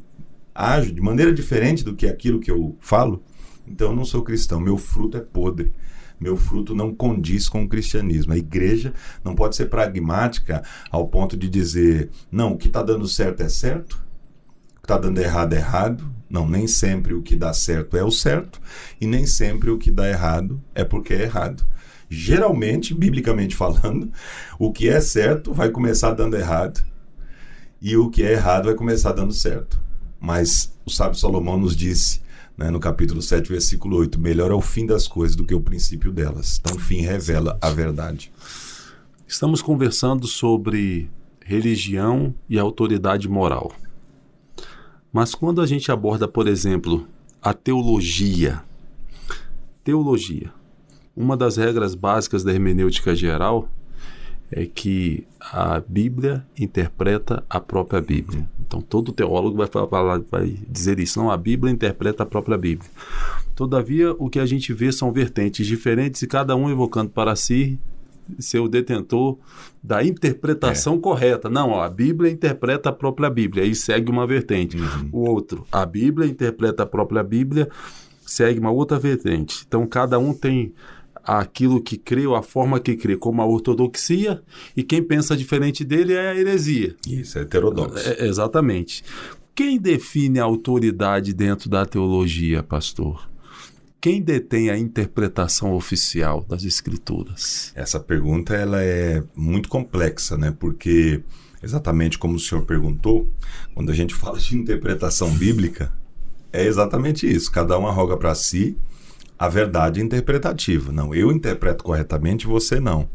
ajo de maneira diferente do que aquilo que eu falo, então eu não sou cristão, meu fruto é podre meu fruto não condiz com o cristianismo. A igreja não pode ser pragmática ao ponto de dizer, não, o que está dando certo é certo, o que está dando errado é errado. Não, nem sempre o que dá certo é o certo, e nem sempre o que dá errado é porque é errado. Geralmente, biblicamente falando, o que é certo vai começar dando errado, e o que é errado vai começar dando certo. Mas o sábio Salomão nos disse né, no capítulo 7, versículo 8: Melhor é o fim das coisas do que o princípio delas. Então, o fim revela a verdade. Estamos conversando sobre religião e autoridade moral. Mas quando a gente aborda, por exemplo, a teologia, teologia, uma das regras básicas da hermenêutica geral é que a Bíblia interpreta a própria Bíblia. Então todo teólogo vai falar, vai dizer isso. Não, a Bíblia interpreta a própria Bíblia. Todavia, o que a gente vê são vertentes diferentes e cada um evocando para si ser o detentor da interpretação é. correta. Não, ó, a Bíblia interpreta a própria Bíblia, aí segue uma vertente. Uhum. O outro, a Bíblia interpreta a própria Bíblia, segue uma outra vertente. Então, cada um tem aquilo que crê ou a forma que crê, como a ortodoxia, e quem pensa diferente dele é a heresia. Isso, é heterodoxo. É, exatamente. Quem define a autoridade dentro da teologia, pastor? Quem detém a interpretação oficial das escrituras? Essa pergunta ela é muito complexa, né? Porque exatamente como o senhor perguntou, quando a gente fala de interpretação bíblica, é exatamente isso. Cada um arroga para si a verdade interpretativa. Não, eu interpreto corretamente, você não.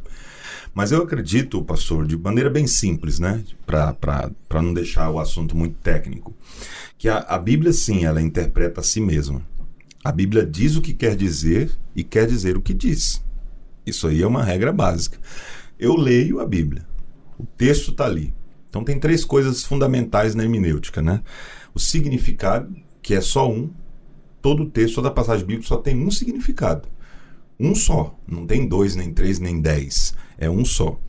Mas eu acredito, pastor, de maneira bem simples, né? Para não deixar o assunto muito técnico, que a, a Bíblia, sim, ela interpreta a si mesma. A Bíblia diz o que quer dizer e quer dizer o que diz. Isso aí é uma regra básica. Eu leio a Bíblia. O texto está ali. Então tem três coisas fundamentais na hermenêutica, né? O significado, que é só um, todo o texto, toda a passagem bíblica só tem um significado. Um só. Não tem dois, nem três, nem dez. É um só.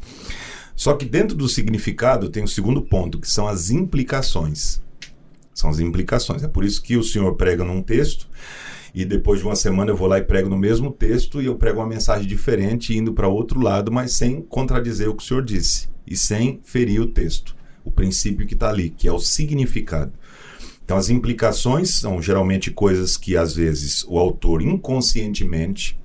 Só que dentro do significado tem o um segundo ponto, que são as implicações. São as implicações. É por isso que o Senhor prega num texto e depois de uma semana eu vou lá e prego no mesmo texto e eu prego uma mensagem diferente indo para outro lado, mas sem contradizer o que o Senhor disse e sem ferir o texto, o princípio que está ali, que é o significado. Então, as implicações são geralmente coisas que às vezes o autor inconscientemente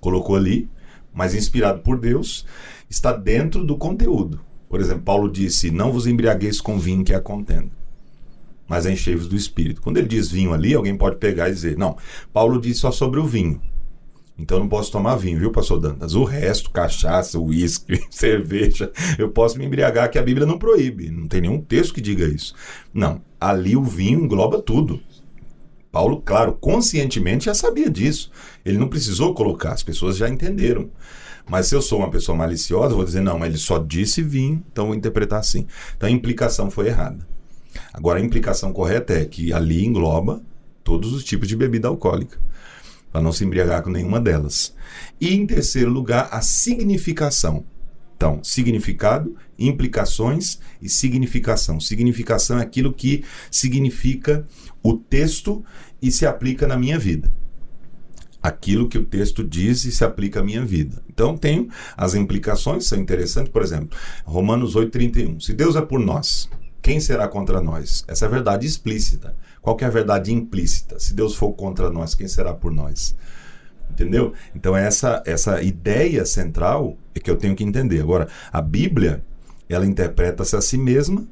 colocou ali, mas inspirado por Deus, está dentro do conteúdo. Por exemplo, Paulo disse: Não vos embriagueis com vinho que é a contenda, mas enchei-vos do espírito. Quando ele diz vinho ali, alguém pode pegar e dizer: Não, Paulo disse só sobre o vinho. Então não posso tomar vinho, viu, pastor Dantas? O resto, cachaça, uísque, cerveja, eu posso me embriagar, que a Bíblia não proíbe. Não tem nenhum texto que diga isso. Não, ali o vinho engloba tudo. Paulo, claro, conscientemente já sabia disso. Ele não precisou colocar, as pessoas já entenderam. Mas se eu sou uma pessoa maliciosa, vou dizer, não, ele só disse vinho, então vou interpretar assim. Então a implicação foi errada. Agora a implicação correta é que ali engloba todos os tipos de bebida alcoólica para não se embriagar com nenhuma delas. E em terceiro lugar, a significação. Então, significado, implicações e significação. Significação é aquilo que significa o texto e se aplica na minha vida. Aquilo que o texto diz e se aplica à minha vida. Então, tenho as implicações, são interessantes. Por exemplo, Romanos 8,31. Se Deus é por nós, quem será contra nós? Essa é a verdade explícita. Qual que é a verdade implícita? Se Deus for contra nós, quem será por nós? Entendeu? Então essa essa ideia central é que eu tenho que entender. Agora, a Bíblia, ela interpreta-se a si mesma.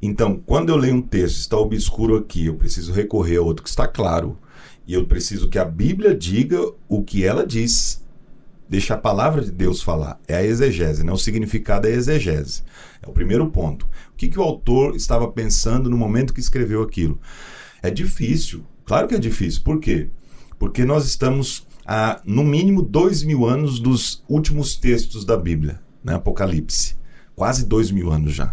Então, quando eu leio um texto, está obscuro aqui, eu preciso recorrer a outro que está claro. E eu preciso que a Bíblia diga o que ela diz. Deixa a palavra de Deus falar. É a exegese, né? O significado é exegese. É o primeiro ponto. O que, que o autor estava pensando no momento que escreveu aquilo? É difícil. Claro que é difícil. Por quê? Porque nós estamos a, no mínimo, dois mil anos dos últimos textos da Bíblia, né? Apocalipse. Quase dois mil anos já.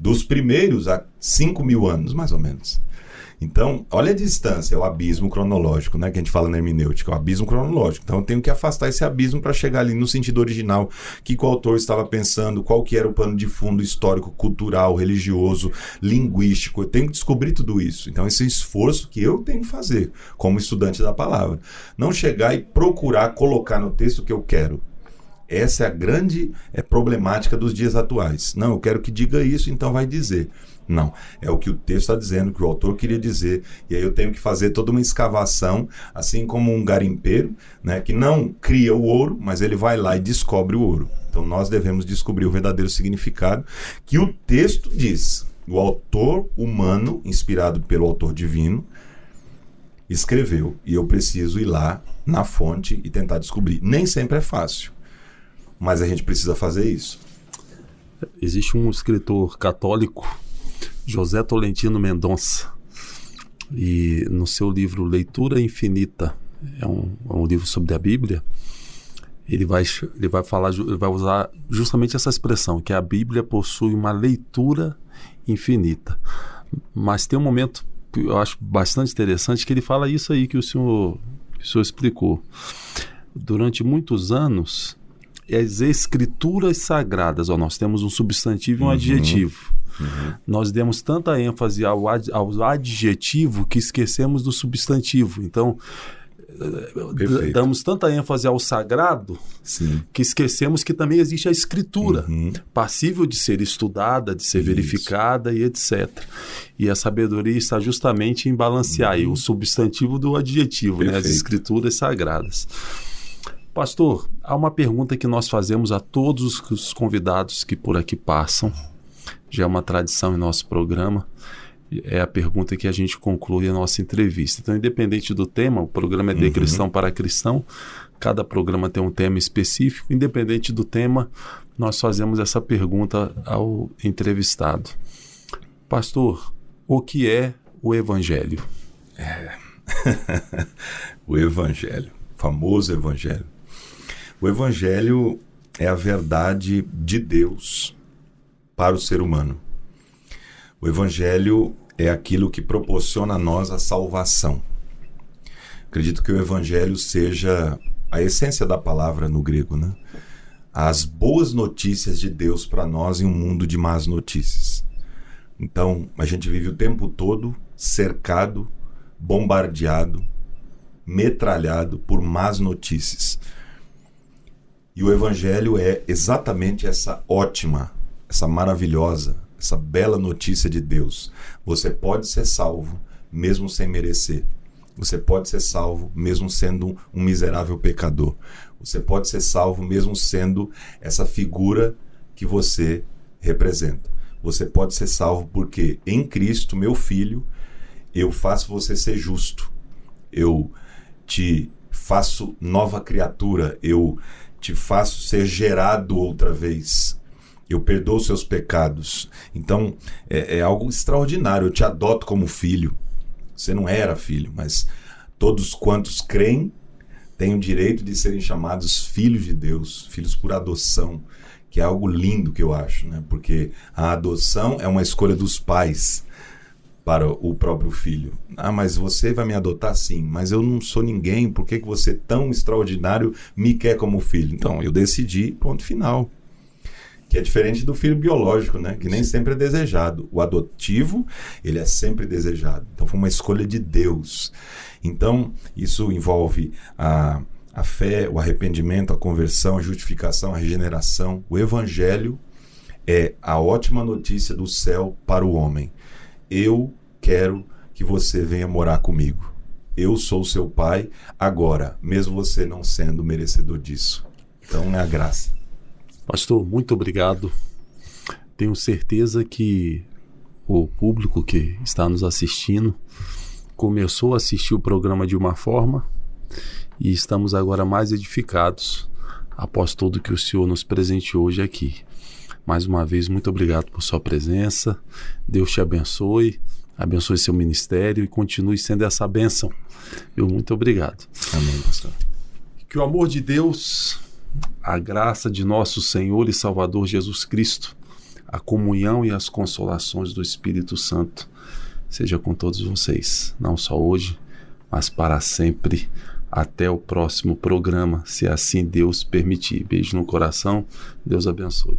Dos primeiros a cinco mil anos, mais ou menos. Então, olha a distância, é o abismo cronológico, né? Que a gente fala na hermenêutica, é o abismo cronológico. Então, eu tenho que afastar esse abismo para chegar ali no sentido original, que o autor estava pensando, qual que era o pano de fundo histórico, cultural, religioso, linguístico. Eu tenho que descobrir tudo isso. Então, esse é esforço que eu tenho que fazer como estudante da palavra. Não chegar e procurar colocar no texto o que eu quero. Essa é a grande é, problemática dos dias atuais. Não, eu quero que diga isso, então vai dizer. Não, é o que o texto está dizendo, que o autor queria dizer, e aí eu tenho que fazer toda uma escavação, assim como um garimpeiro, né, que não cria o ouro, mas ele vai lá e descobre o ouro. Então nós devemos descobrir o verdadeiro significado que o texto diz. O autor humano, inspirado pelo autor divino, escreveu, e eu preciso ir lá na fonte e tentar descobrir. Nem sempre é fácil, mas a gente precisa fazer isso. Existe um escritor católico José Tolentino Mendonça. E no seu livro Leitura Infinita, é um, é um livro sobre a Bíblia, ele vai, ele vai falar, ele vai usar justamente essa expressão, que a Bíblia possui uma leitura infinita. Mas tem um momento que eu acho bastante interessante que ele fala isso aí que o senhor, que o senhor explicou. Durante muitos anos, as escrituras sagradas, ó, nós temos um substantivo e um uhum. adjetivo. Uhum. Nós demos tanta ênfase ao, ad, ao adjetivo que esquecemos do substantivo. Então, Perfeito. damos tanta ênfase ao sagrado Sim. que esquecemos que também existe a escritura, uhum. passível de ser estudada, de ser Isso. verificada e etc. E a sabedoria está justamente em balancear uhum. o substantivo do adjetivo, né? as escrituras sagradas. Pastor, há uma pergunta que nós fazemos a todos os convidados que por aqui passam, já é uma tradição em nosso programa é a pergunta que a gente conclui a nossa entrevista. Então, independente do tema, o programa é de uhum. cristão para cristão, cada programa tem um tema específico, independente do tema, nós fazemos essa pergunta ao entrevistado. Pastor, o que é o Evangelho? É. o Evangelho, famoso Evangelho. O Evangelho é a verdade de Deus para o ser humano. O Evangelho é aquilo que proporciona a nós a salvação. Acredito que o Evangelho seja a essência da palavra no grego, né? As boas notícias de Deus para nós em um mundo de más notícias. Então, a gente vive o tempo todo cercado, bombardeado, metralhado por más notícias. E o Evangelho é exatamente essa ótima, essa maravilhosa, essa bela notícia de Deus. Você pode ser salvo mesmo sem merecer. Você pode ser salvo mesmo sendo um miserável pecador. Você pode ser salvo mesmo sendo essa figura que você representa. Você pode ser salvo porque em Cristo, meu filho, eu faço você ser justo. Eu te faço nova criatura. Eu te faço ser gerado outra vez eu perdoo seus pecados. Então, é, é, algo extraordinário. Eu te adoto como filho. Você não era filho, mas todos quantos creem têm o direito de serem chamados filhos de Deus, filhos por adoção, que é algo lindo que eu acho, né? Porque a adoção é uma escolha dos pais para o próprio filho. Ah, mas você vai me adotar sim, mas eu não sou ninguém, por que, que você tão extraordinário me quer como filho? Então, eu decidi, ponto final que é diferente do filho biológico, né? Que nem sempre é desejado. O adotivo, ele é sempre desejado. Então foi uma escolha de Deus. Então, isso envolve a, a fé, o arrependimento, a conversão, a justificação, a regeneração. O evangelho é a ótima notícia do céu para o homem. Eu quero que você venha morar comigo. Eu sou seu pai agora, mesmo você não sendo merecedor disso. Então é a graça. Pastor, muito obrigado. Tenho certeza que o público que está nos assistindo começou a assistir o programa de uma forma e estamos agora mais edificados após tudo que o Senhor nos presenteou hoje aqui. Mais uma vez, muito obrigado por sua presença. Deus te abençoe, abençoe seu ministério e continue sendo essa bênção. Eu muito obrigado. Amém, pastor. Que o amor de Deus, a graça de nosso Senhor e Salvador Jesus Cristo, a comunhão e as consolações do Espírito Santo seja com todos vocês, não só hoje, mas para sempre. Até o próximo programa, se assim Deus permitir. Beijo no coração, Deus abençoe.